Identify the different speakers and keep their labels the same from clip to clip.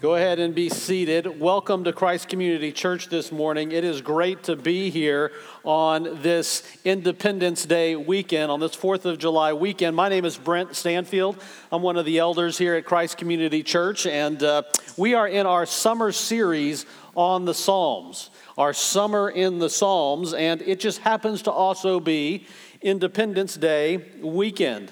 Speaker 1: Go ahead and be seated. Welcome to Christ Community Church this morning. It is great to be here on this Independence Day weekend, on this 4th of July weekend. My name is Brent Stanfield. I'm one of the elders here at Christ Community Church, and uh, we are in our summer series on the Psalms, our summer in the Psalms, and it just happens to also be Independence Day weekend.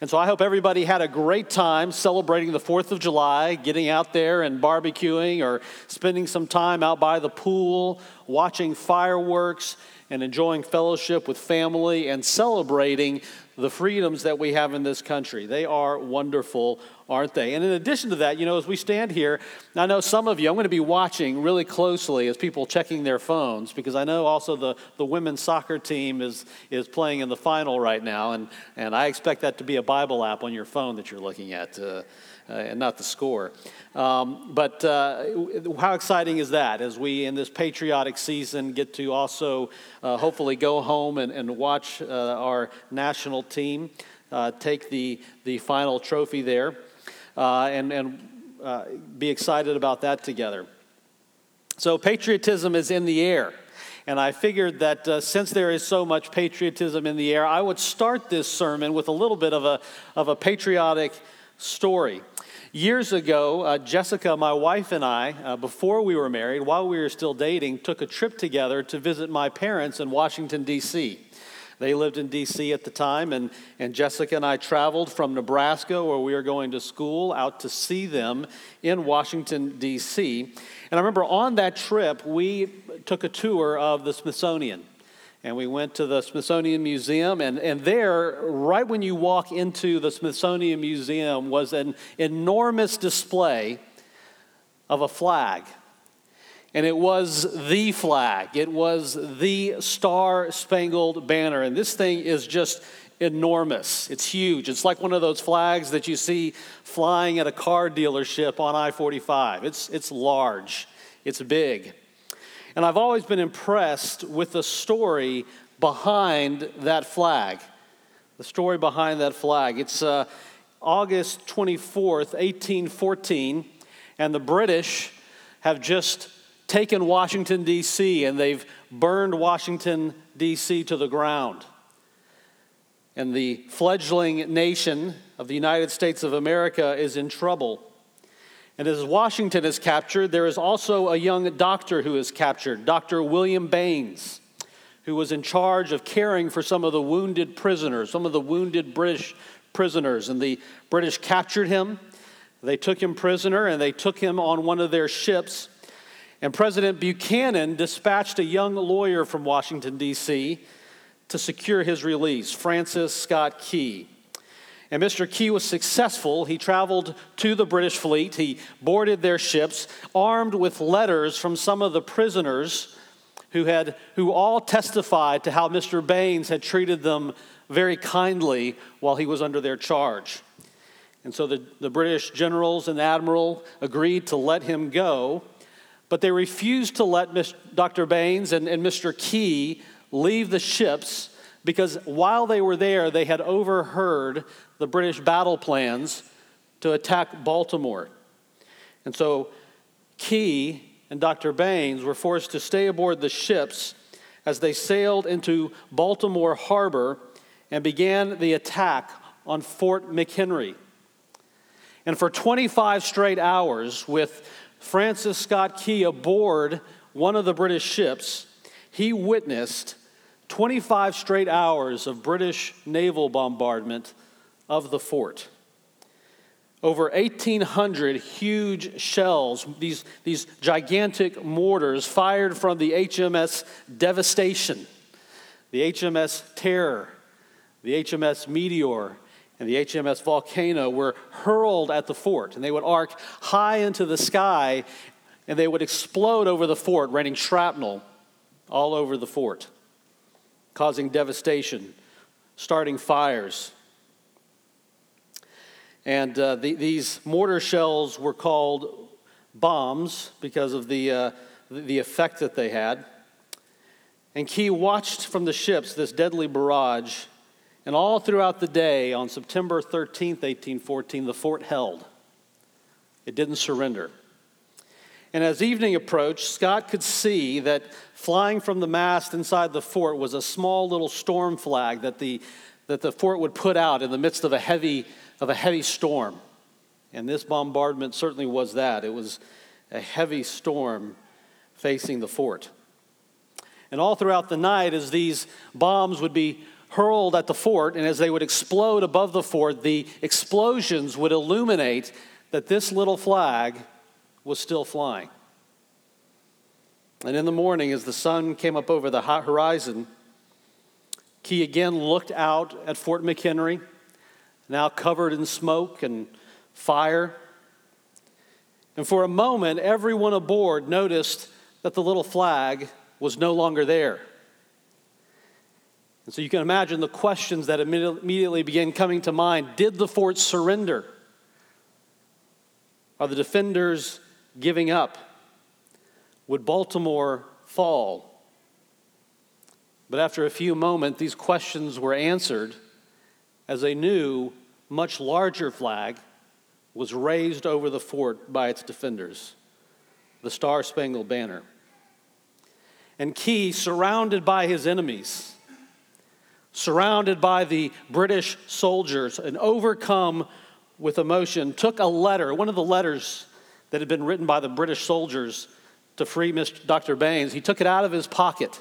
Speaker 1: And so I hope everybody had a great time celebrating the 4th of July, getting out there and barbecuing or spending some time out by the pool, watching fireworks, and enjoying fellowship with family and celebrating the freedoms that we have in this country. They are wonderful, aren't they? And in addition to that, you know, as we stand here, I know some of you, I'm going to be watching really closely as people checking their phones because I know also the, the women's soccer team is, is playing in the final right now, and, and I expect that to be a Bible app on your phone that you're looking at. Uh, uh, and not the score. Um, but uh, how exciting is that as we, in this patriotic season, get to also uh, hopefully go home and, and watch uh, our national team uh, take the, the final trophy there and, and be excited about that together. So, patriotism is in the air. And I figured that uh, since there is so much patriotism in the air, I would start this sermon with a little bit of a, of a patriotic story. Years ago, uh, Jessica, my wife, and I, uh, before we were married, while we were still dating, took a trip together to visit my parents in Washington, D.C. They lived in D.C. at the time, and, and Jessica and I traveled from Nebraska, where we were going to school, out to see them in Washington, D.C. And I remember on that trip, we took a tour of the Smithsonian and we went to the Smithsonian Museum. And, and there, right when you walk into the Smithsonian Museum, was an enormous display of a flag. And it was the flag, it was the Star Spangled Banner. And this thing is just enormous. It's huge. It's like one of those flags that you see flying at a car dealership on I 45. It's, it's large, it's big. And I've always been impressed with the story behind that flag. The story behind that flag. It's uh, August 24th, 1814, and the British have just taken Washington, D.C., and they've burned Washington, D.C. to the ground. And the fledgling nation of the United States of America is in trouble. And as Washington is captured, there is also a young doctor who is captured, Dr. William Baines, who was in charge of caring for some of the wounded prisoners, some of the wounded British prisoners. And the British captured him. They took him prisoner and they took him on one of their ships. And President Buchanan dispatched a young lawyer from Washington, D.C. to secure his release, Francis Scott Key. And Mr. Key was successful. He traveled to the British fleet, he boarded their ships, armed with letters from some of the prisoners who, had, who all testified to how Mr. Baines had treated them very kindly while he was under their charge. And so the, the British generals and the admiral agreed to let him go, but they refused to let Dr. Baines and, and Mr. Key leave the ships because while they were there, they had overheard the British battle plans to attack Baltimore. And so Key and Dr. Baines were forced to stay aboard the ships as they sailed into Baltimore harbor and began the attack on Fort McHenry. And for 25 straight hours, with Francis Scott Key aboard one of the British ships, he witnessed 25 straight hours of British naval bombardment of the fort. Over 1,800 huge shells, these, these gigantic mortars fired from the HMS Devastation, the HMS Terror, the HMS Meteor, and the HMS Volcano were hurled at the fort, and they would arc high into the sky and they would explode over the fort, raining shrapnel all over the fort causing devastation, starting fires. And uh, the, these mortar shells were called bombs because of the, uh, the effect that they had. And Key watched from the ships this deadly barrage, and all throughout the day, on September 13th, 1814, the fort held. It didn't surrender. And as evening approached, Scott could see that flying from the mast inside the fort was a small little storm flag that the, that the fort would put out in the midst of a heavy, of a heavy storm. And this bombardment certainly was that. It was a heavy storm facing the fort. And all throughout the night, as these bombs would be hurled at the fort, and as they would explode above the fort, the explosions would illuminate that this little flag was still flying. And in the morning, as the sun came up over the hot horizon, Key again looked out at Fort McHenry, now covered in smoke and fire. And for a moment, everyone aboard noticed that the little flag was no longer there. And so you can imagine the questions that immediately began coming to mind. Did the fort surrender? Are the defenders giving up? Would Baltimore fall? But after a few moments, these questions were answered as a new, much larger flag was raised over the fort by its defenders the Star Spangled Banner. And Key, surrounded by his enemies, surrounded by the British soldiers, and overcome with emotion, took a letter, one of the letters that had been written by the British soldiers to free Mr. Dr. Baines, he took it out of his pocket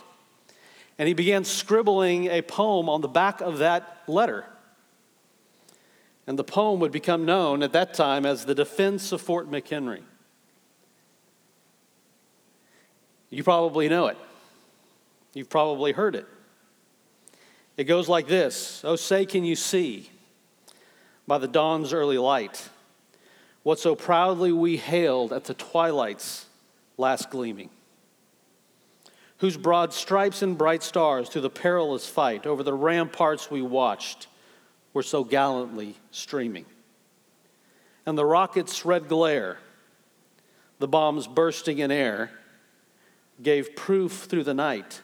Speaker 1: and he began scribbling a poem on the back of that letter. And the poem would become known at that time as the Defense of Fort McHenry. You probably know it. You've probably heard it. It goes like this Oh, say, can you see by the dawn's early light what so proudly we hailed at the twilight's last gleaming, whose broad stripes and bright stars through the perilous fight over the ramparts we watched were so gallantly streaming. And the rocket's red glare, the bombs bursting in air, gave proof through the night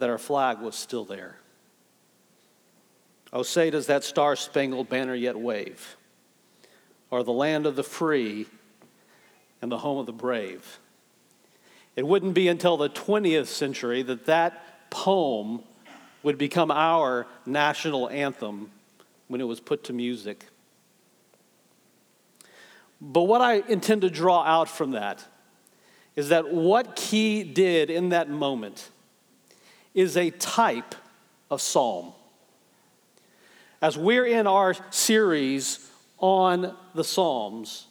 Speaker 1: that our flag was still there. Oh, say, does that star spangled banner yet wave? are the land of the free and the home of the brave. It wouldn't be until the 20th century that that poem would become our national anthem when it was put to music. But what I intend to draw out from that is that what Key did in that moment is a type of psalm. As we're in our series on the Psalms,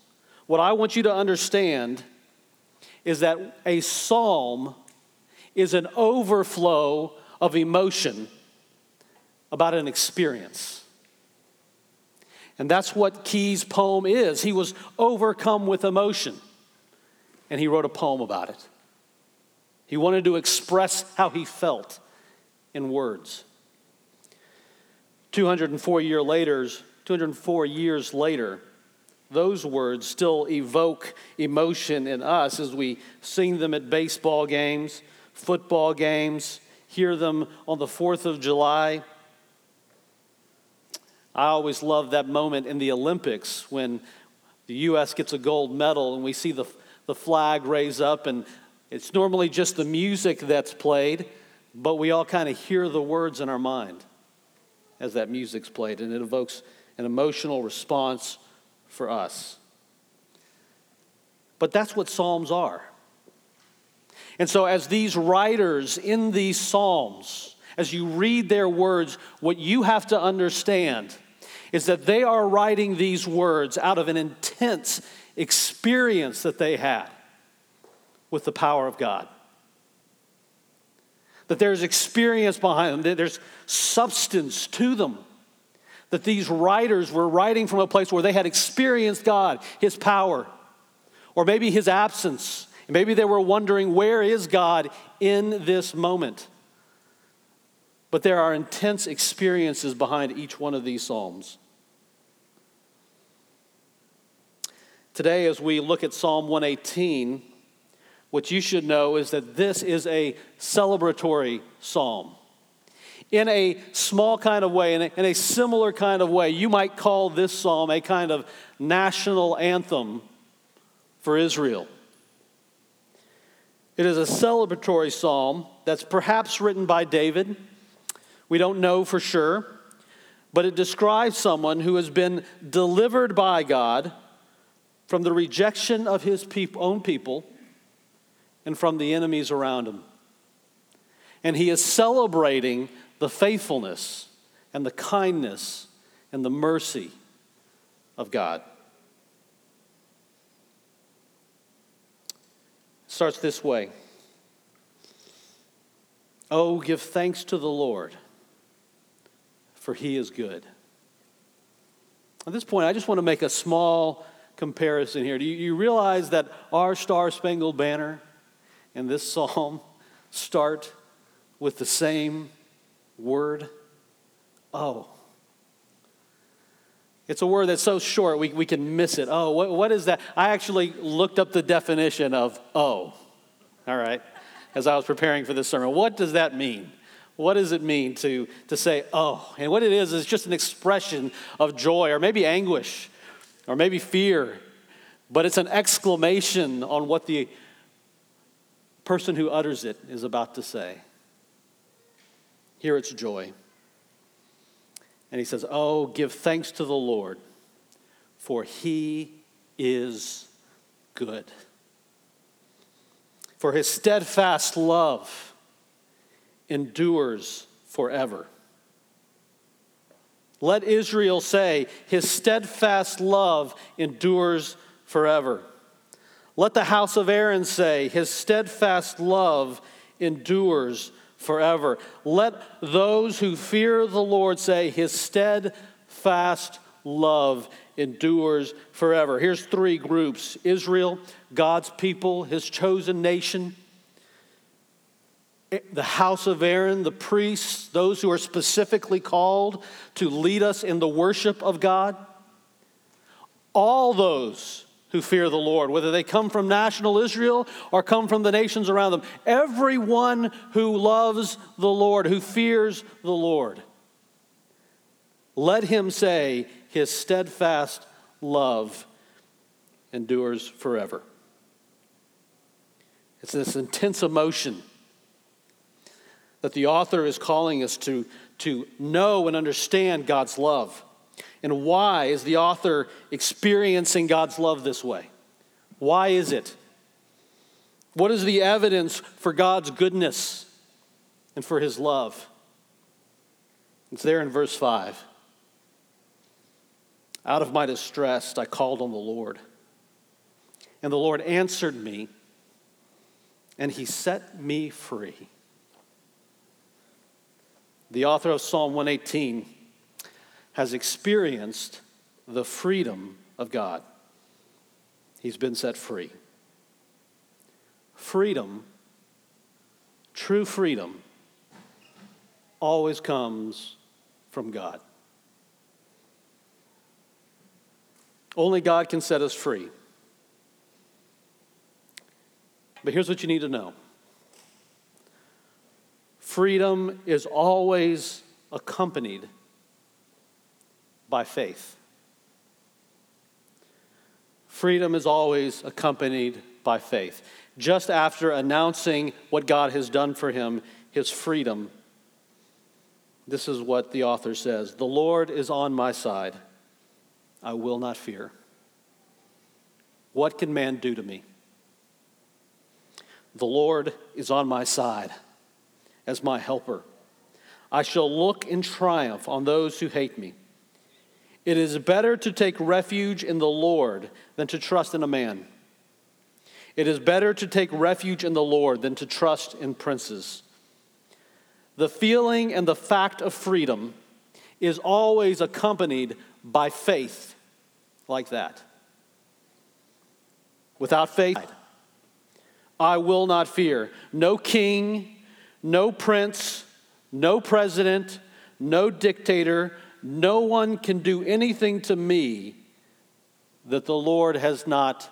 Speaker 1: what I want you to understand is that a psalm is an overflow of emotion about an experience. And that's what Key's poem is. He was overcome with emotion, and he wrote a poem about it. He wanted to express how he felt in words. 204 year later, 204 years later, those words still evoke emotion in us as we sing them at baseball games, football games, hear them on the 4th of July. I always love that moment in the Olympics when the U.S. gets a gold medal and we see the, the flag raise up, and it's normally just the music that's played, but we all kind of hear the words in our mind as that music's played, and it evokes an emotional response for us. But that's what Psalms are. And so, as these writers in these Psalms, as you read their words, what you have to understand is that they are writing these words out of an intense experience that they had with the power of God. That there's experience behind them, there's substance to them that these writers were writing from a place where they had experienced God, His power, or maybe His absence. Maybe they were wondering, where is God in this moment? But there are intense experiences behind each one of these Psalms. Today, as we look at Psalm 118, what you should know is that this is a celebratory psalm in a small kind of way, in a, in a similar kind of way. You might call this psalm a kind of national anthem for Israel. It is a celebratory psalm that's perhaps written by David. We don't know for sure, but it describes someone who has been delivered by God from the rejection of his own people and from the enemies around him. And he is celebrating the faithfulness and the kindness and the mercy of God. It starts this way Oh, give thanks to the Lord, for he is good. At this point, I just want to make a small comparison here. Do you realize that our Star Spangled Banner and this psalm start with the same word, oh. It's a word that's so short we, we can miss it. Oh, what, what is that? I actually looked up the definition of oh, all right, as I was preparing for this sermon. What does that mean? What does it mean to, to say oh? And what it is is just an expression of joy or maybe anguish or maybe fear, but it's an exclamation on what the person who utters it is about to say. Here it's joy. And he says, Oh, give thanks to the Lord, for he is good. For his steadfast love endures forever. Let Israel say, His steadfast love endures forever. Let the house of Aaron say, His steadfast love endures forever. Let those who fear the Lord say, His steadfast love endures forever. Here's three groups Israel, God's people, His chosen nation, eh, the house of Aaron, the priests, those who are specifically called to lead us in the worship of God. All those who fear the Lord, whether they come from national Israel or come from the nations around them. Everyone who loves the Lord, who fears the Lord, let him say, His steadfast love endures forever. It's this intense emotion that the author is calling us to, to know and understand God's love. And why is the author experiencing God's love this way? Why is it? What is the evidence for God's goodness and for his love? It's there in verse 5. Out of my distress, I called on the Lord. And the Lord answered me, and he set me free. The author of Psalm 118 has experienced the freedom of God. He's been set free. Freedom, true freedom, always comes from God. Only God can set us free. But here's what you need to know freedom is always accompanied by faith. Freedom is always accompanied by faith. Just after announcing what God has done for him, his freedom, this is what the author says The Lord is on my side. I will not fear. What can man do to me? The Lord is on my side as my helper. I shall look in triumph on those who hate me. It is better to take refuge in the Lord than to trust in a man. It is better to take refuge in the Lord than to trust in princes. The feeling and the fact of freedom is always accompanied by faith like that. Without faith, I will not fear. No king, no prince, no president, no dictator, no one can do anything to me that the Lord has not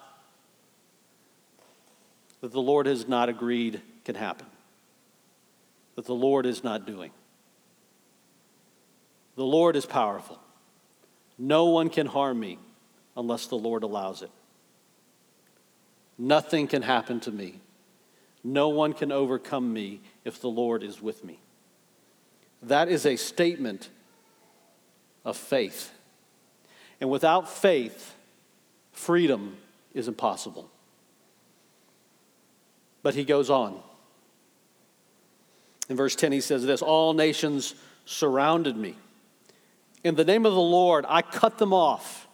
Speaker 1: that the Lord has not agreed can happen. That the Lord is not doing. The Lord is powerful. No one can harm me unless the Lord allows it. Nothing can happen to me. No one can overcome me if the Lord is with me. That is a statement of faith. And without faith, freedom is impossible. But he goes on. In verse 10, he says this All nations surrounded me. In the name of the Lord, I cut them off.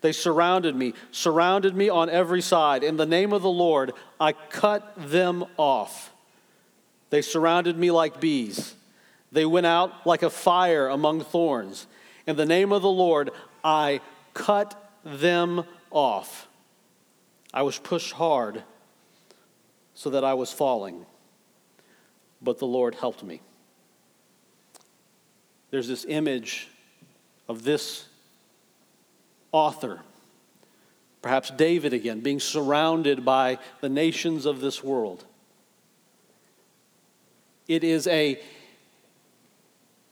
Speaker 1: They surrounded me, surrounded me on every side. In the name of the Lord, I cut them off. They surrounded me like bees. They went out like a fire among thorns. In the name of the Lord, I cut them off. I was pushed hard so that I was falling, but the Lord helped me. There's this image of this author, perhaps David again, being surrounded by the nations of this world. It is a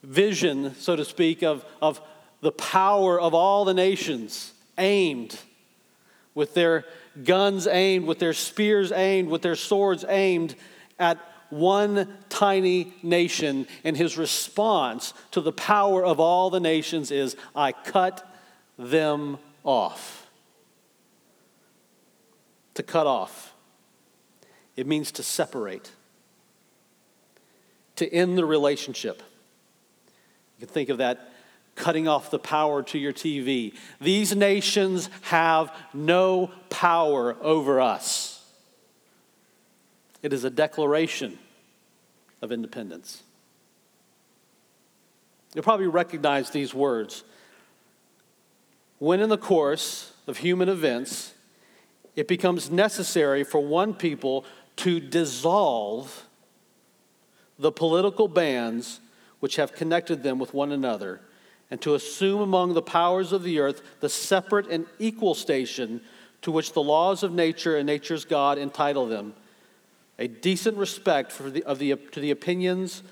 Speaker 1: vision, so to speak, of, of the power of all the nations aimed with their guns aimed, with their spears aimed, with their swords aimed at one tiny nation. And his response to the power of all the nations is, I cut them off. To cut off, it means to separate, to end the relationship. You can think of that cutting off the power to your TV. These nations have no power over us. It is a declaration of independence. You'll probably recognize these words. When in the course of human events, it becomes necessary for one people to dissolve the political bands which have connected them with one another, and to assume among the powers of the earth the separate and equal station to which the laws of nature and nature's God entitle them, a decent respect for the, of the, to the opinions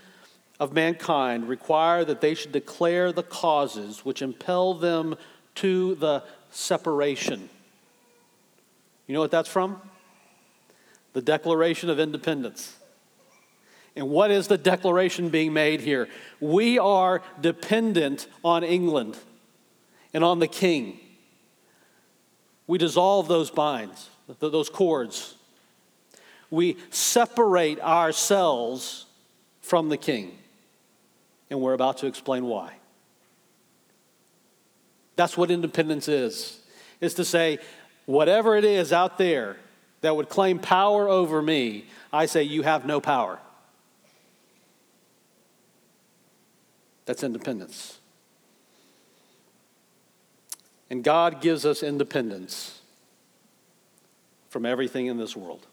Speaker 1: of mankind require that they should declare the causes which impel them to the separation. You know what that's from? The Declaration of Independence. And what is the declaration being made here? We are dependent on England and on the king. We dissolve those binds, those cords. We separate ourselves from the king. And we're about to explain why. That's what independence is, is to say, whatever it is out there that would claim power over me, I say, you have no power. That's independence. And God gives us independence from everything in this world.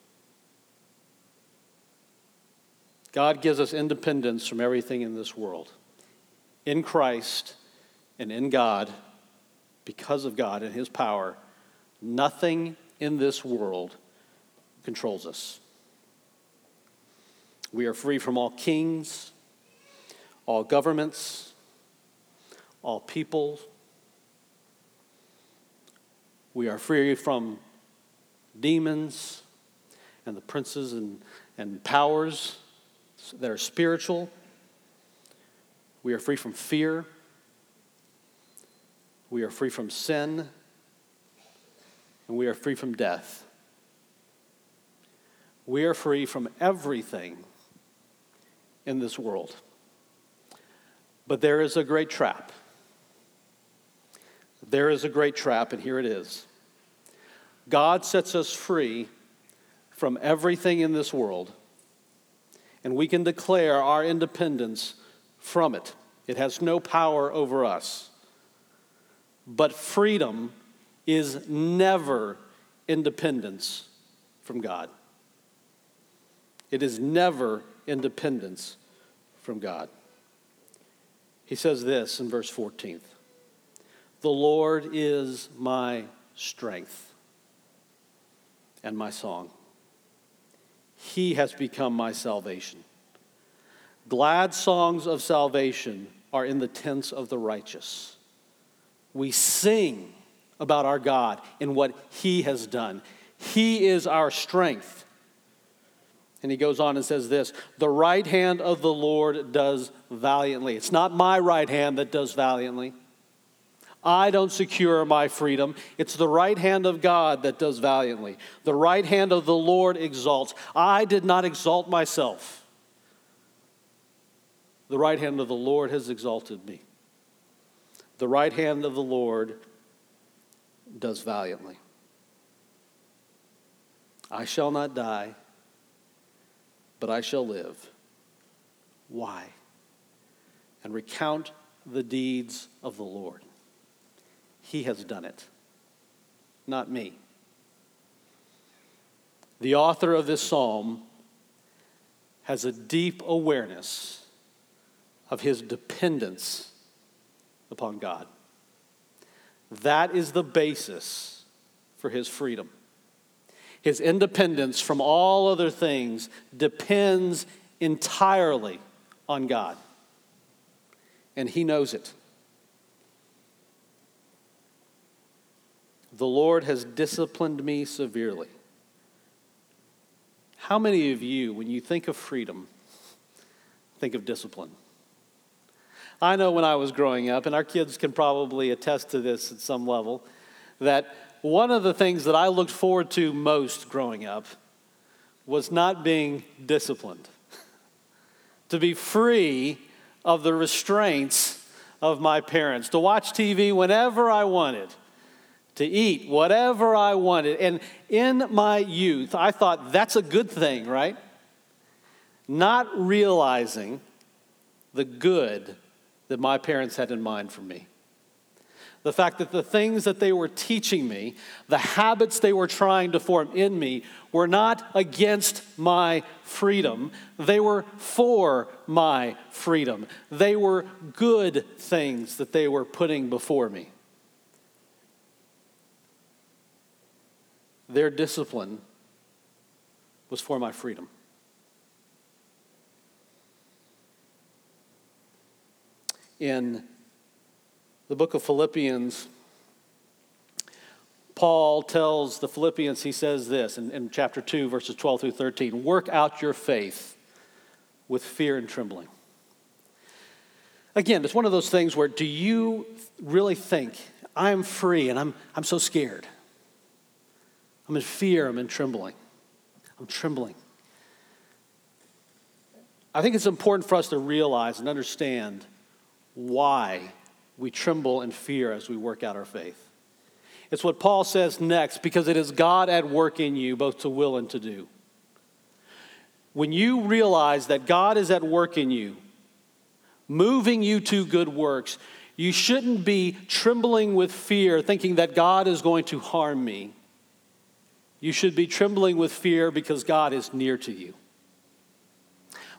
Speaker 1: God gives us independence from everything in this world. In Christ and in God, because of God and His power, nothing in this world controls us. We are free from all kings, all governments, all people. We are free from demons and the princes and, and powers that are spiritual. We are free from fear. We are free from sin. And we are free from death. We are free from everything in this world. But there is a great trap. There is a great trap, and here it is God sets us free from everything in this world, and we can declare our independence from it. It has no power over us. But freedom is never independence from God. It is never independence from God. He says this in verse 14 The Lord is my strength and my song. He has become my salvation. Glad songs of salvation are in the tents of the righteous. We sing about our God and what He has done. He is our strength. And he goes on and says this The right hand of the Lord does valiantly. It's not my right hand that does valiantly. I don't secure my freedom. It's the right hand of God that does valiantly. The right hand of the Lord exalts. I did not exalt myself. The right hand of the Lord has exalted me. The right hand of the Lord does valiantly. I shall not die but I shall live. Why? And recount the deeds of the Lord. He has done it, not me. The author of this psalm has a deep awareness of his dependence upon God. That is the basis for his freedom his independence from all other things depends entirely on God. And he knows it. The Lord has disciplined me severely. How many of you, when you think of freedom, think of discipline? I know when I was growing up, and our kids can probably attest to this at some level, that one of the things that I looked forward to most growing up was not being disciplined, to be free of the restraints of my parents, to watch TV whenever I wanted, to eat whatever I wanted. And in my youth, I thought that's a good thing, right? Not realizing the good that my parents had in mind for me. The fact that the things that they were teaching me, the habits they were trying to form in me, were not against my freedom. They were for my freedom. They were good things that they were putting before me. Their discipline was for my freedom. In the book of Philippians, Paul tells the Philippians, he says this in, in, chapter 2, verses 12 through 13 work out your faith with fear and trembling. Again, it's one of those things where do you really think, I'm free and I'm, I'm so scared? I'm in fear, I'm in trembling. I'm trembling. I think it's important for us to realize and understand why we tremble and fear as we work out our faith. It's what Paul says next because it is God at work in you both to will and to do. When you realize that God is at work in you, moving you to good works, you shouldn't be trembling with fear, thinking that God is going to harm me. You should be trembling with fear because God is near to you.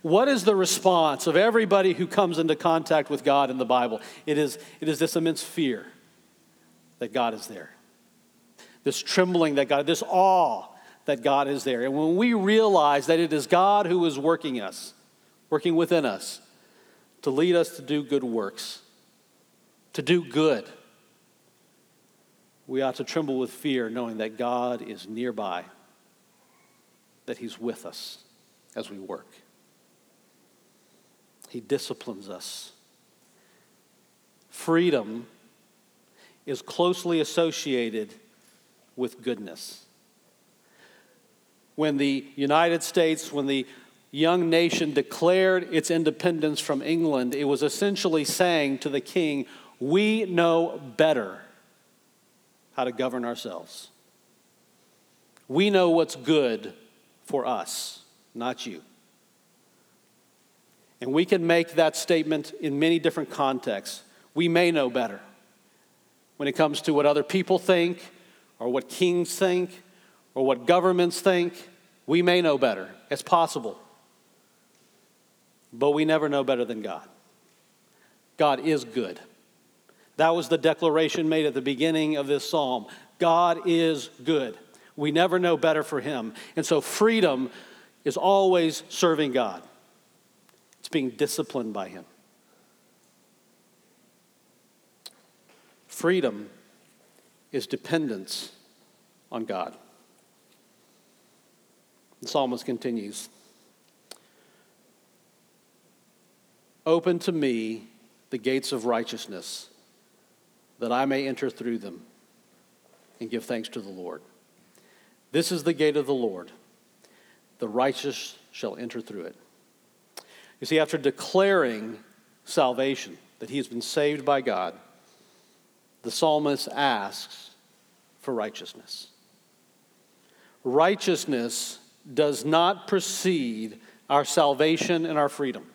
Speaker 1: What is the response of everybody who comes into contact with God in the Bible? It is, it is this immense fear that God is there, this trembling that God, this awe that God is there. And when we realize that it is God who is working us, working within us, to lead us to do good works, to do good, we ought to tremble with fear, knowing that God is nearby, that He's with us as we work. He disciplines us. Freedom is closely associated with goodness. When the United States, when the young nation declared its independence from England, it was essentially saying to the king, We know better how to govern ourselves. We know what's good for us, not you. And we can make that statement in many different contexts. We may know better when it comes to what other people think, or what kings think, or what governments think. We may know better. It's possible. But we never know better than God. God is good. That was the declaration made at the beginning of this psalm God is good. We never know better for Him. And so freedom is always serving God. It's being disciplined by Him. Freedom is dependence on God. The psalmist continues Open to me the gates of righteousness, that I may enter through them and give thanks to the Lord. This is the gate of the Lord. The righteous shall enter through it. You see, after declaring salvation, that he has been saved by God, the psalmist asks for righteousness. Righteousness does not precede our salvation and our freedom.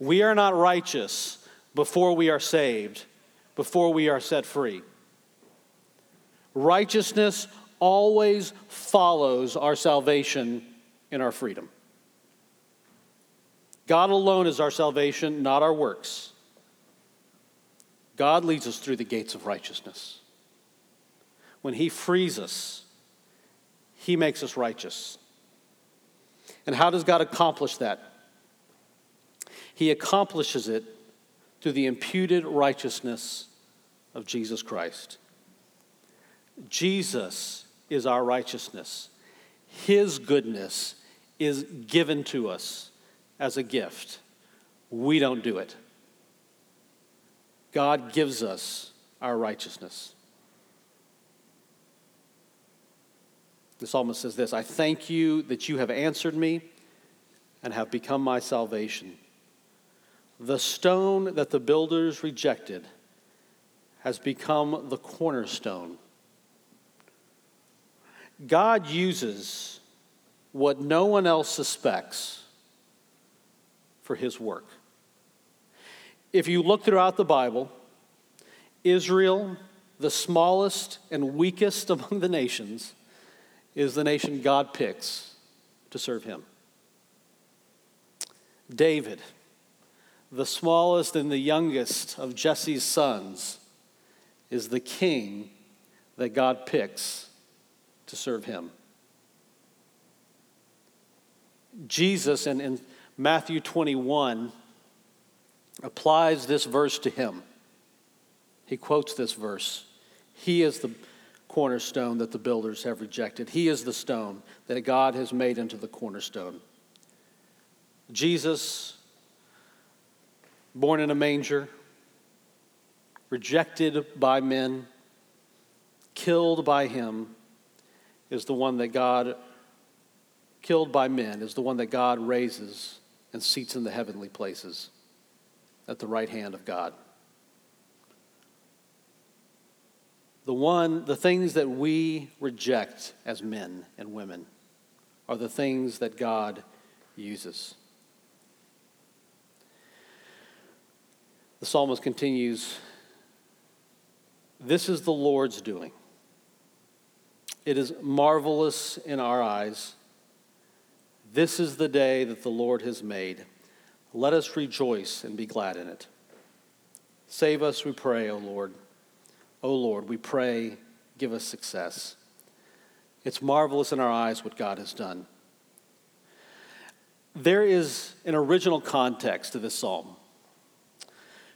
Speaker 1: We are not righteous before we are saved, before we are set free. Righteousness always follows our salvation and our freedom. God alone is our salvation, not our works. God leads us through the gates of righteousness. When He frees us, He makes us righteous. And how does God accomplish that? He accomplishes it through the imputed righteousness of Jesus Christ. Jesus is our righteousness, His goodness is given to us as a gift. We don't do it. God gives us our righteousness. The psalmist says this I thank you that you have answered me and have become my salvation. The stone that the builders rejected has become the cornerstone. God uses what no one else suspects for his work. If you look throughout the Bible, Israel, the smallest and weakest among the nations, is the nation God picks to serve him. David, the smallest and the youngest of Jesse's sons, is the king that God picks to serve him. Jesus, and, and Matthew 21 applies this verse to him. He quotes this verse He is the cornerstone that the builders have rejected, He is the stone that God has made into the cornerstone. Jesus, born in a manger, rejected by men, killed by him, is the one that God, killed by men, is the one that God raises and seats in the heavenly places at the right hand of God. The one, the things that we reject as men and women are the things that God uses. The psalmist continues This is the Lord's doing. It is marvelous in our eyes. This is the day that the Lord has made. Let us rejoice and be glad in it. Save us, we pray, O Lord. O Lord, we pray, give us success. It's marvelous in our eyes what God has done. There is an original context to this psalm.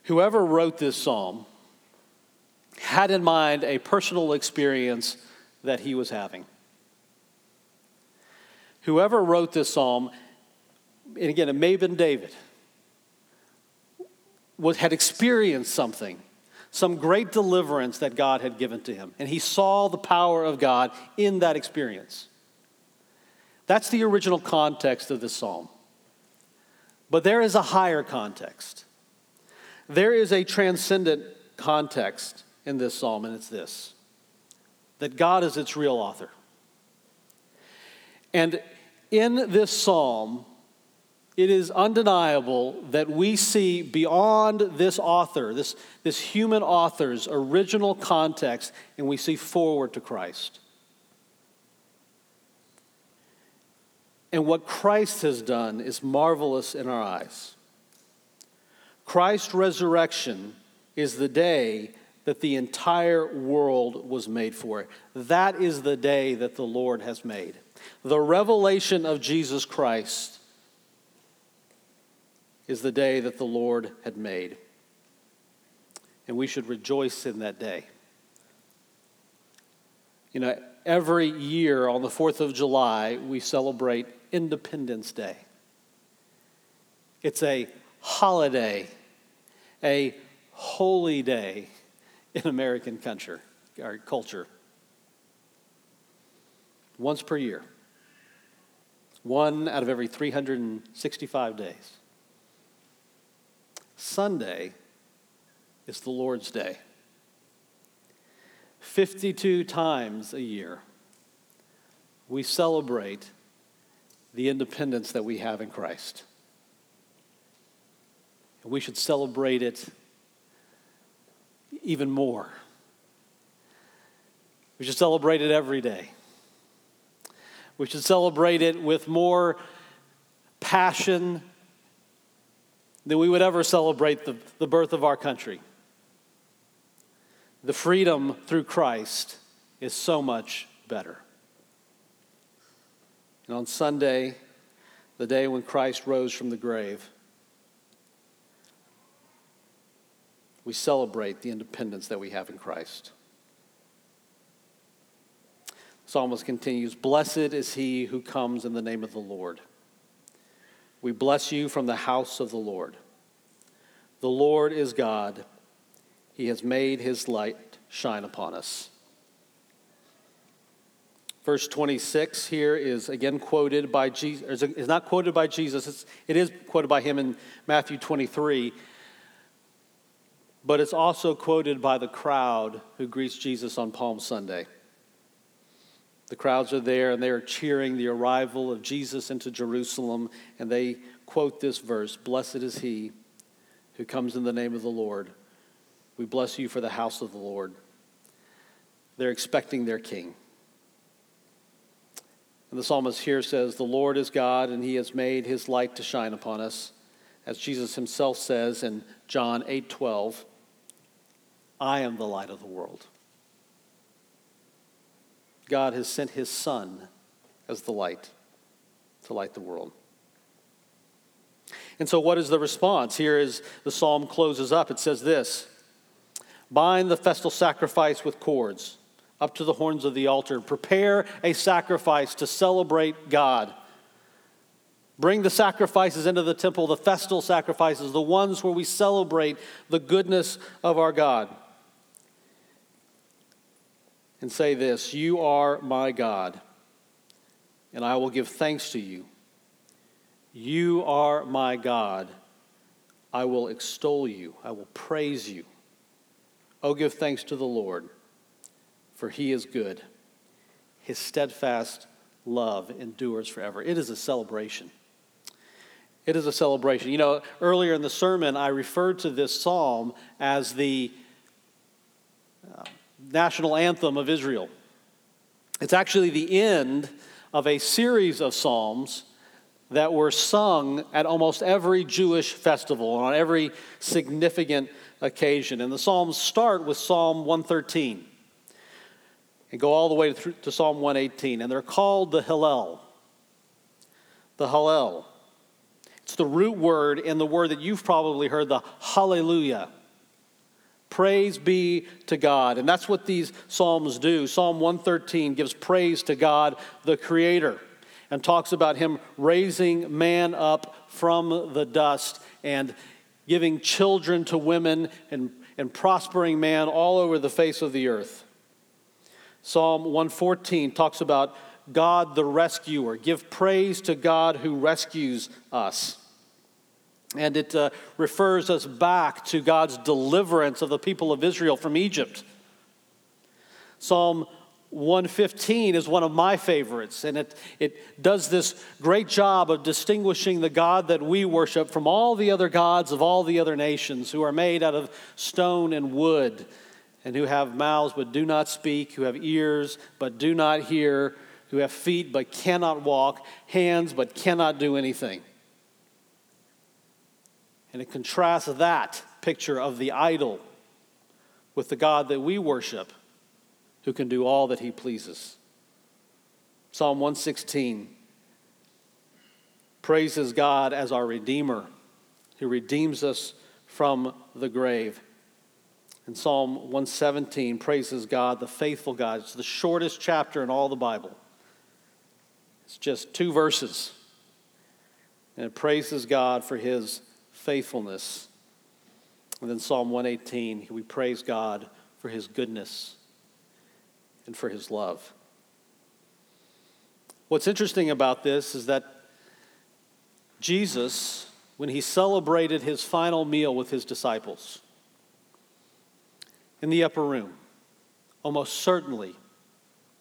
Speaker 1: Whoever wrote this psalm had in mind a personal experience that he was having whoever wrote this psalm, and again, it may have been David, was, had experienced something, some great deliverance that God had given to him. And he saw the power of God in that experience. That's the original context of this psalm. But there is a higher context. There is a transcendent context in this psalm, and it's this that God is its real author. And in this psalm, it is undeniable that we see beyond this author, this, this human author's original context, and we see forward to Christ. And what Christ has done is marvelous in our eyes. Christ's resurrection is the day that the entire world was made for. That is the day that the Lord has made. The revelation of Jesus Christ is the day that the Lord had made. And we should rejoice in that day. You know, every year on the 4th of July, we celebrate Independence Day. It's a holiday, a holy day in American culture, our culture once per year, one out of every 365 days. Sunday is the Lord's Day. 52 times a year, we celebrate the independence that we have in Christ. And we should celebrate it even more. We should celebrate it every day. We should celebrate it with more passion than we would ever celebrate the, the birth of our country. The freedom through Christ is so much better. And on Sunday, the day when Christ rose from the grave, we celebrate the independence that we have in Christ psalmist continues Blessed is he who comes in the name of the Lord. We bless you from the house of the Lord. The Lord is God, he has made his light shine upon us. Verse 26 here is again quoted by Jesus, is not quoted by Jesus, it's, it is quoted by him in Matthew 23, but it's also quoted by the crowd who greets Jesus on Palm Sunday. The crowds are there and they are cheering the arrival of Jesus into Jerusalem, and they quote this verse Blessed is he who comes in the name of the Lord. We bless you for the house of the Lord. They're expecting their king. And the psalmist here says, The Lord is God, and he has made his light to shine upon us. As Jesus himself says in John 8 12, I am the light of the world. God has sent his Son as the light to light the world. And so, what is the response? Here is the psalm closes up. It says this Bind the festal sacrifice with cords up to the horns of the altar. Prepare a sacrifice to celebrate God. Bring the sacrifices into the temple, the festal sacrifices, the ones where we celebrate the goodness of our God and say this You are my God, and I will give thanks to you. You are my God. I will extol you. I will praise you. Oh, give thanks to the Lord, for he is good. His steadfast love endures forever. It is a celebration. It is a celebration. You know, earlier in the sermon, I referred to this psalm as the. Uh, national anthem of Israel. It's actually the end of a series of psalms that were sung at almost every Jewish festival and on every significant occasion. And the psalms start with Psalm 113 and go all the way to Psalm 118. And they're called the Hillel. The Hallel. It's the root word in the word that you've probably heard, the Hallelujah. Praise be to God. And that's what these Psalms do. Psalm 113 gives praise to God, the Creator, and talks about Him raising man up from the dust and giving children to women and, and prospering man all over the face of the earth. Psalm 114 talks about God the rescuer. Give praise to God who rescues us and it uh, refers us back to God's deliverance of the people of Israel from Egypt. Psalm 115 is one of my favorites, and it, it does this great job of distinguishing the God that we worship from all the other gods of all the other nations who are made out of stone and wood, and who have mouths but do not speak, who have ears but do not hear, who have feet but cannot walk, hands but cannot do anything. And it contrasts that picture of the idol with the God that we worship, who can do all that he pleases. Psalm 116 praises God as our Redeemer, who redeems us from the grave. And Psalm 117 praises God, the faithful God. It's the shortest chapter in all the Bible. It's just two verses. And it praises God for his faithfulness. And then Psalm 118, we praise God for his goodness and for his love. What's interesting about this is that Jesus, when he celebrated his final meal with his disciples in the upper room, almost certainly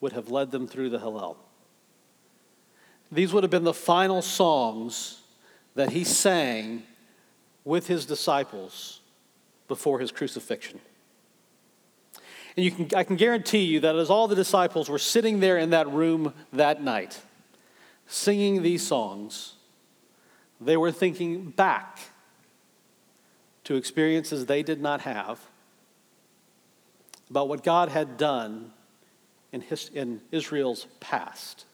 Speaker 1: would have led them through the Hallel. These would have been the final songs that he sang with his disciples before his crucifixion. And you can, I can guarantee you that as all the disciples were sitting there in that room that night, singing these songs, they were thinking back to experiences they did not have about what God had done in, his, in Israel's past.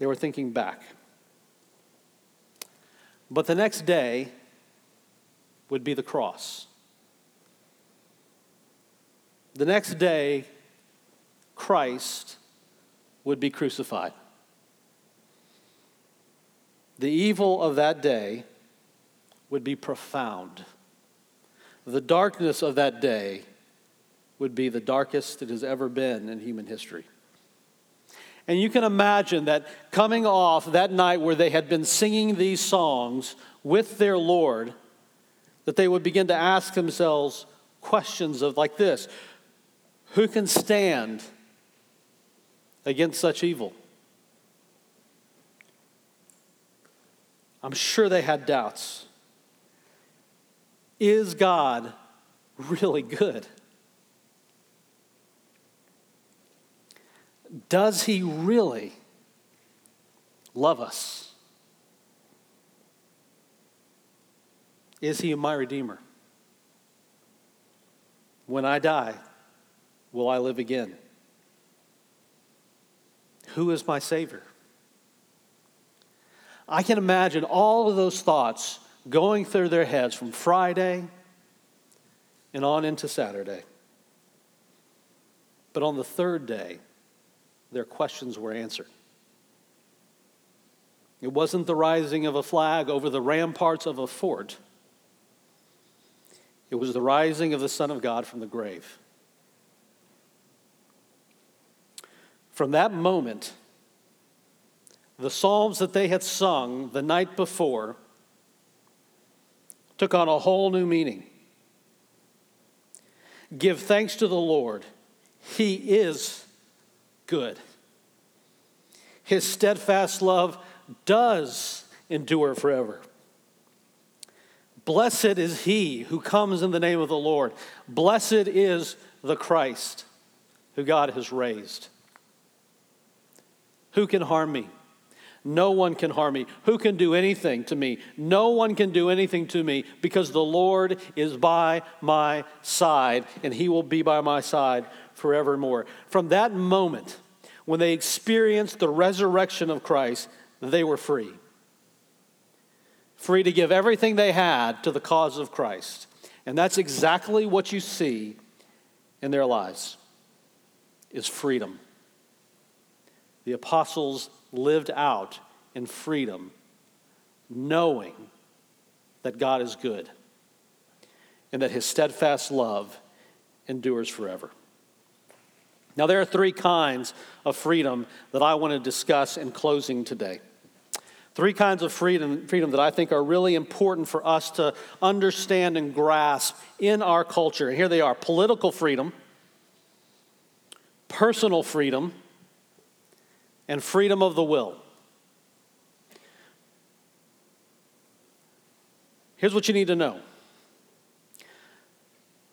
Speaker 1: They were thinking back. But the next day would be the cross. The next day, Christ would be crucified. The evil of that day would be profound. The darkness of that day would be the darkest it has ever been in human history. And you can imagine that coming off that night where they had been singing these songs with their Lord, that they would begin to ask themselves questions of like this Who can stand against such evil? I'm sure they had doubts. Is God really good? Does he really love us? Is he my Redeemer? When I die, will I live again? Who is my Savior? I can imagine all of those thoughts going through their heads from Friday and on into Saturday. But on the third day, their questions were answered. It wasn't the rising of a flag over the ramparts of a fort. It was the rising of the Son of God from the grave. From that moment, the psalms that they had sung the night before took on a whole new meaning. Give thanks to the Lord, He is good. His steadfast love does endure forever. Blessed is he who comes in the name of the Lord. Blessed is the Christ who God has raised. Who can harm me? No one can harm me. Who can do anything to me? No one can do anything to me because the Lord is by my side and he will be by my side forevermore. From that moment, when they experienced the resurrection of Christ, they were free. Free to give everything they had to the cause of Christ. And that's exactly what you see in their lives is freedom. The apostles lived out in freedom, knowing that God is good and that his steadfast love endures forever. Now, there are three kinds of freedom that I want to discuss in closing today. Three kinds of freedom, freedom that I think are really important for us to understand and grasp in our culture. And here they are political freedom, personal freedom, and freedom of the will. Here's what you need to know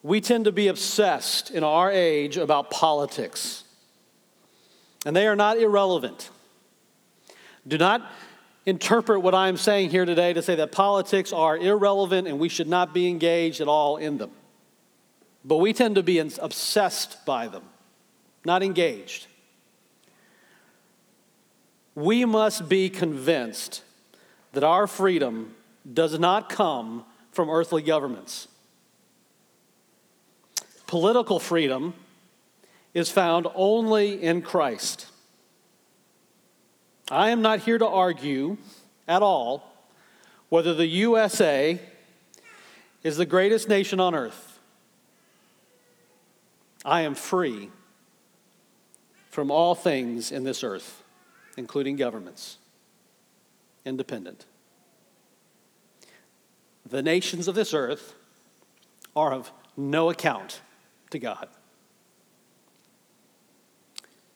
Speaker 1: we tend to be obsessed in our age about politics, and they are not irrelevant. Do not interpret what I'm saying here today to say that politics are irrelevant and we should not be engaged at all in them. But we tend to be obsessed by them, not engaged. We must be convinced that our freedom does not come from earthly governments. Political freedom is found only in Christ. I am not here to argue at all whether the USA is the greatest nation on earth. I am free from all things in this earth, including governments, independent. The nations of this earth are of no account to God.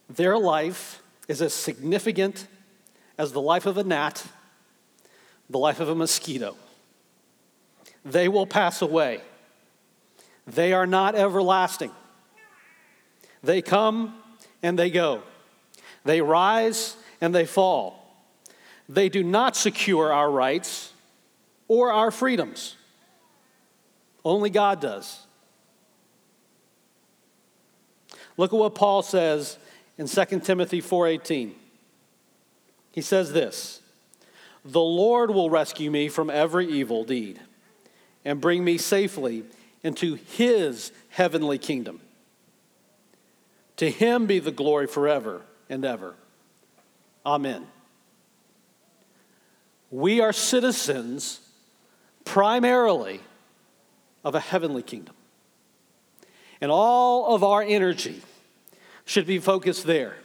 Speaker 1: Their life is as significant as the life of a gnat, the life of a mosquito. They will pass away. They are not everlasting. They come and they go. They rise and they fall. They do not secure our rights or our freedoms. Only God does. Look at what Paul says in 2 Timothy 4:18. He says this, "The Lord will rescue me from every evil deed and bring me safely into his heavenly kingdom. To him be the glory forever and ever." Amen. We are citizens primarily of a heavenly kingdom. And all of our energy should be focused there.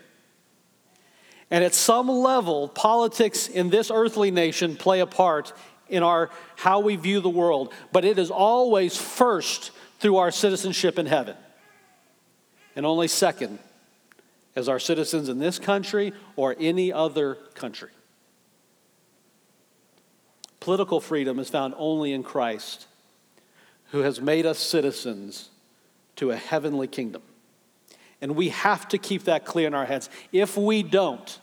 Speaker 1: And at some level, politics in this earthly nation play a part in our how we view the world, but it is always first through our citizenship in heaven. And only second as our citizens in this country or any other country. Political freedom is found only in Christ, who has made us citizens to a heavenly kingdom. And we have to keep that clear in our heads. If we don't,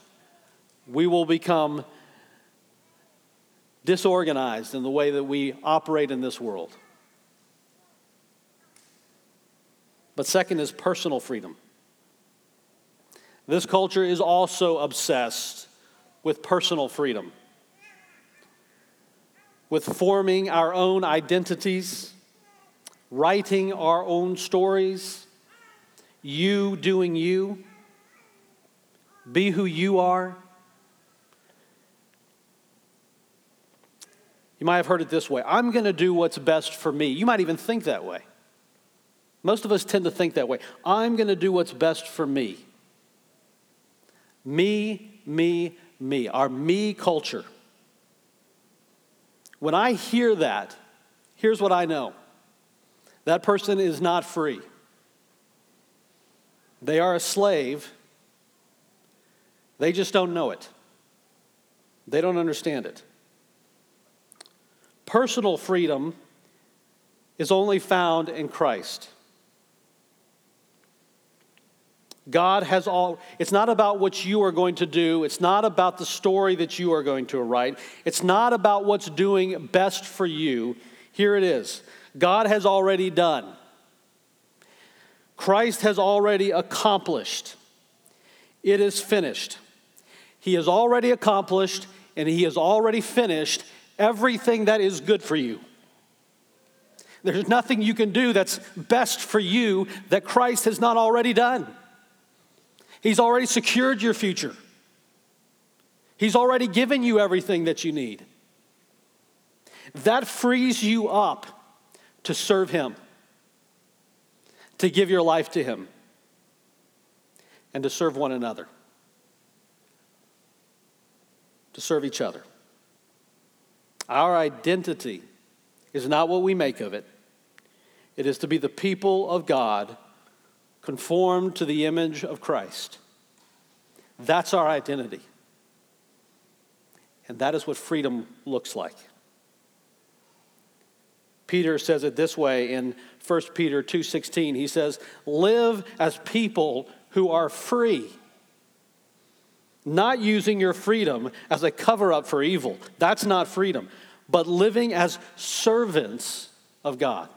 Speaker 1: we will become disorganized in the way that we operate in this world. But second is personal freedom. This culture is also obsessed with personal freedom, with forming our own identities, writing our own stories, you doing you, be who you are. You might have heard it this way I'm going to do what's best for me. You might even think that way. Most of us tend to think that way. I'm going to do what's best for me. Me, me, me. Our me culture. When I hear that, here's what I know that person is not free. They are a slave, they just don't know it, they don't understand it. Personal freedom is only found in Christ. God has all, it's not about what you are going to do. It's not about the story that you are going to write. It's not about what's doing best for you. Here it is God has already done. Christ has already accomplished. It is finished. He has already accomplished and He has already finished everything that is good for you. There's nothing you can do that's best for you that Christ has not already done. He's already secured your future, He's already given you everything that you need. That frees you up to serve Him to give your life to Him and to serve one another, to serve each other. Our identity is not what we make of it, it is to be the people of God conformed to the image of Christ. That's our identity. And that is what freedom looks like. Peter says it this way in 1 Peter 2:16. He says, "Live as people who are free, not using your freedom as a cover up for evil. That's not freedom, but living as servants of God."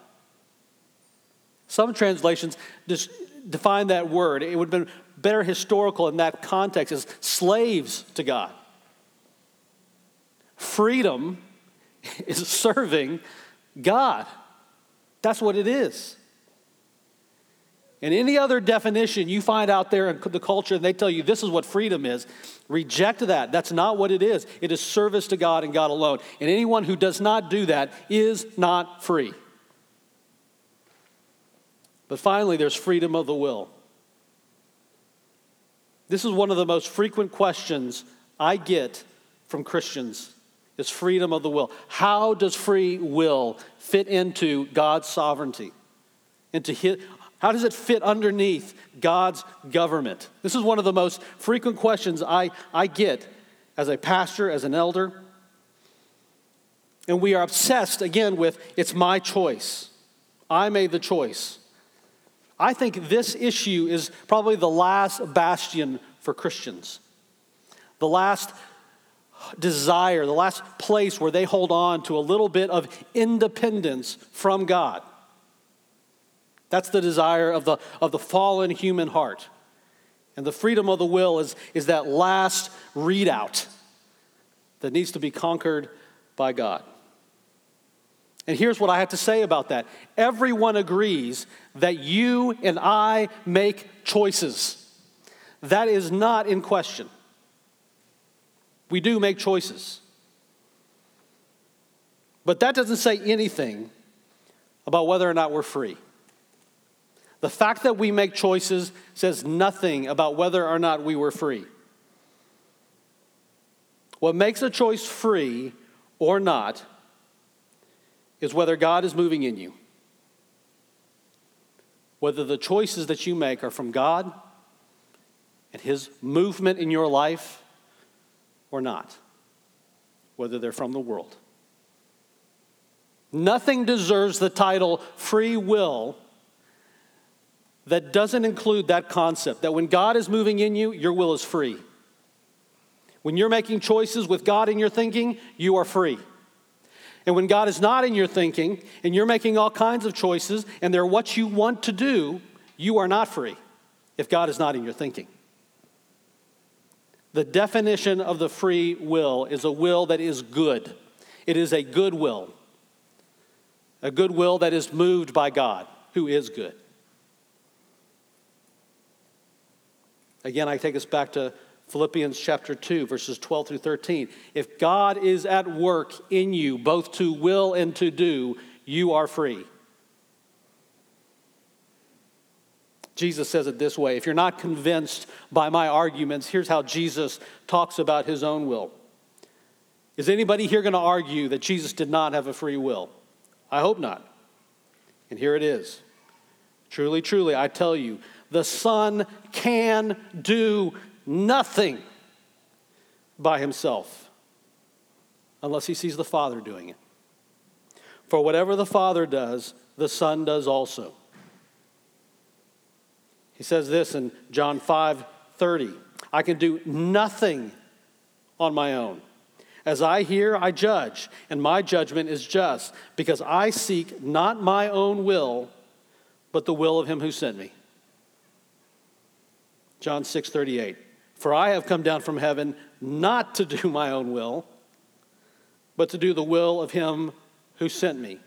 Speaker 1: Some translations just define that word. It would have been better historical in that context as slaves to God. Freedom is serving God. That's what it is. And any other definition you find out there in the culture, and they tell you this is what freedom is, reject that. That's not what it is. It is service to God and God alone. And anyone who does not do that is not free. But finally, there's freedom of the will. This is one of the most frequent questions I get from Christians is freedom of the will. How does free will fit into God's sovereignty? Into his, how does it fit underneath God's government? This is one of the most frequent questions I, I get as a pastor, as an elder. And we are obsessed again with it's my choice. I made the choice. I think this issue is probably the last bastion for Christians, the last desire, the last place where they hold on to a little bit of independence from God. That's the desire of the, of the fallen human heart. And the freedom of the will is, is that last readout that needs to be conquered by God. And here's what I have to say about that everyone agrees that you and I make choices, that is not in question. We do make choices. But that doesn't say anything about whether or not we're free. The fact that we make choices says nothing about whether or not we were free. What makes a choice free or not is whether God is moving in you, whether the choices that you make are from God and His movement in your life or not, whether they're from the world. Nothing deserves the title free will that doesn't include that concept that when God is moving in you, your will is free. When you're making choices with God in your thinking, you are free. And when God is not in your thinking and you're making all kinds of choices and they're what you want to do, you are not free if God is not in your thinking. The definition of the free will is a will that is good. It is a good will, a good will that is moved by God, who is good. Again, I take us back to Philippians chapter 2, verses 12 through 13. If God is at work in you, both to will and to do, you are free. Jesus says it this way If you're not convinced by my arguments, here's how Jesus talks about his own will. Is anybody here going to argue that Jesus did not have a free will? I hope not. And here it is Truly, truly, I tell you, the Son can do nothing by himself unless he sees the Father doing it. For whatever the Father does, the Son does also. He says this in John 5 30. I can do nothing on my own. As I hear, I judge, and my judgment is just, because I seek not my own will, but the will of him who sent me. John 6 38. For I have come down from heaven not to do my own will, but to do the will of him who sent me.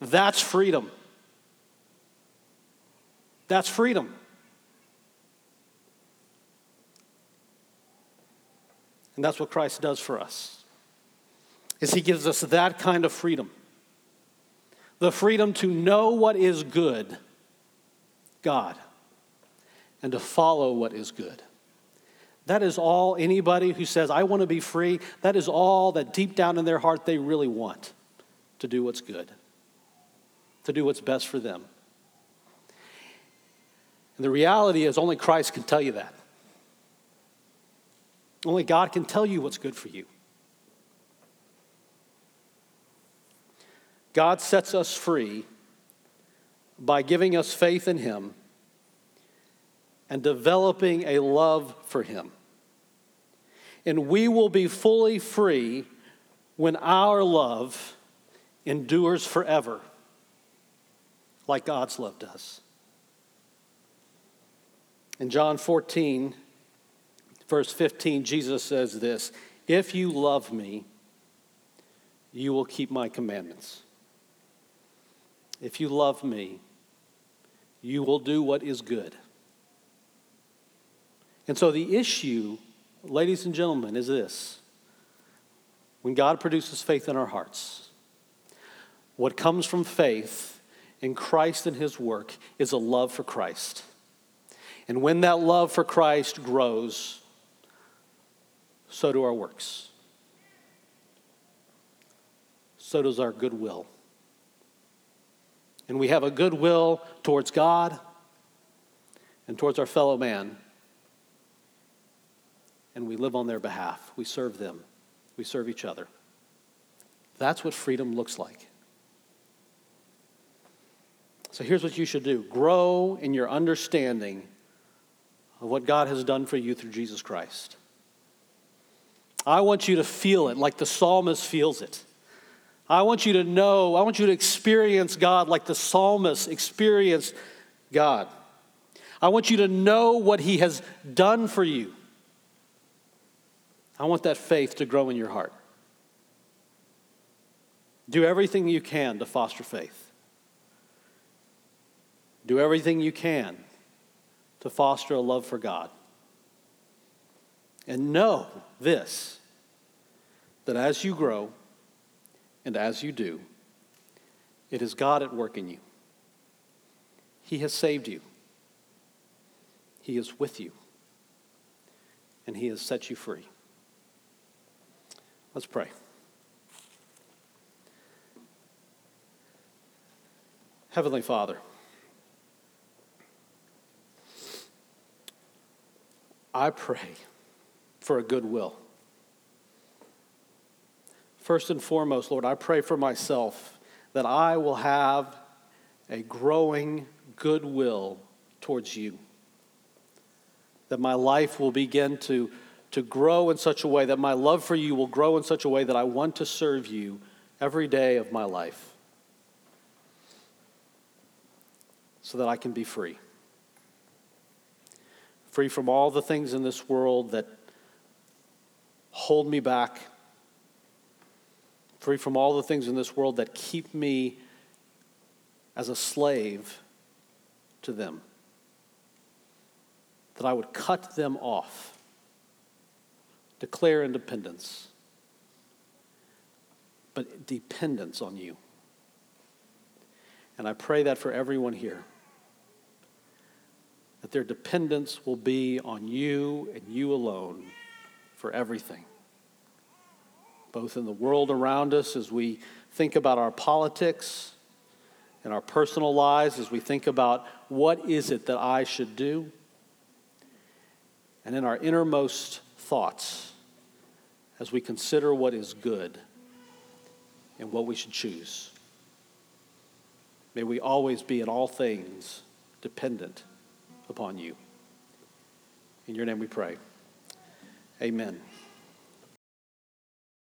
Speaker 1: That's freedom. That's freedom. And that's what Christ does for us. Is he gives us that kind of freedom. The freedom to know what is good, God, and to follow what is good. That is all anybody who says, I want to be free, that is all that deep down in their heart they really want to do what's good, to do what's best for them. And the reality is, only Christ can tell you that. Only God can tell you what's good for you. God sets us free by giving us faith in Him and developing a love for Him. And we will be fully free when our love endures forever, like God's love does. In John 14, verse 15, Jesus says this If you love me, you will keep my commandments. If you love me, you will do what is good. And so the issue, ladies and gentlemen, is this when God produces faith in our hearts, what comes from faith in Christ and His work is a love for Christ. And when that love for Christ grows, so do our works. So does our goodwill. And we have a goodwill towards God and towards our fellow man. And we live on their behalf. We serve them. We serve each other. That's what freedom looks like. So here's what you should do grow in your understanding of what God has done for you through Jesus Christ. I want you to feel it like the psalmist feels it. I want you to know, I want you to experience God like the psalmist experienced God. I want you to know what He has done for you. I want that faith to grow in your heart. Do everything you can to foster faith. Do everything you can to foster a love for God. And know this that as you grow and as you do, it is God at work in you. He has saved you, He is with you, and He has set you free. Let's pray. Heavenly Father, I pray for a good will. First and foremost, Lord, I pray for myself that I will have a growing goodwill towards you. That my life will begin to, to grow in such a way that my love for you will grow in such a way that I want to serve you every day of my life so that I can be free free from all the things in this world that hold me back, free from all the things in this world that keep me as a slave to them, that I would cut them off, declare independence, but dependence on you. And I pray that for everyone here that their dependence will be on you and you alone for everything, both in the world around us as we think about our politics and our personal lives as we think about what is it that I should do, and in our innermost thoughts as we consider what is good and what we should choose. May we always be in all things dependent upon you. In your name we pray. Amen.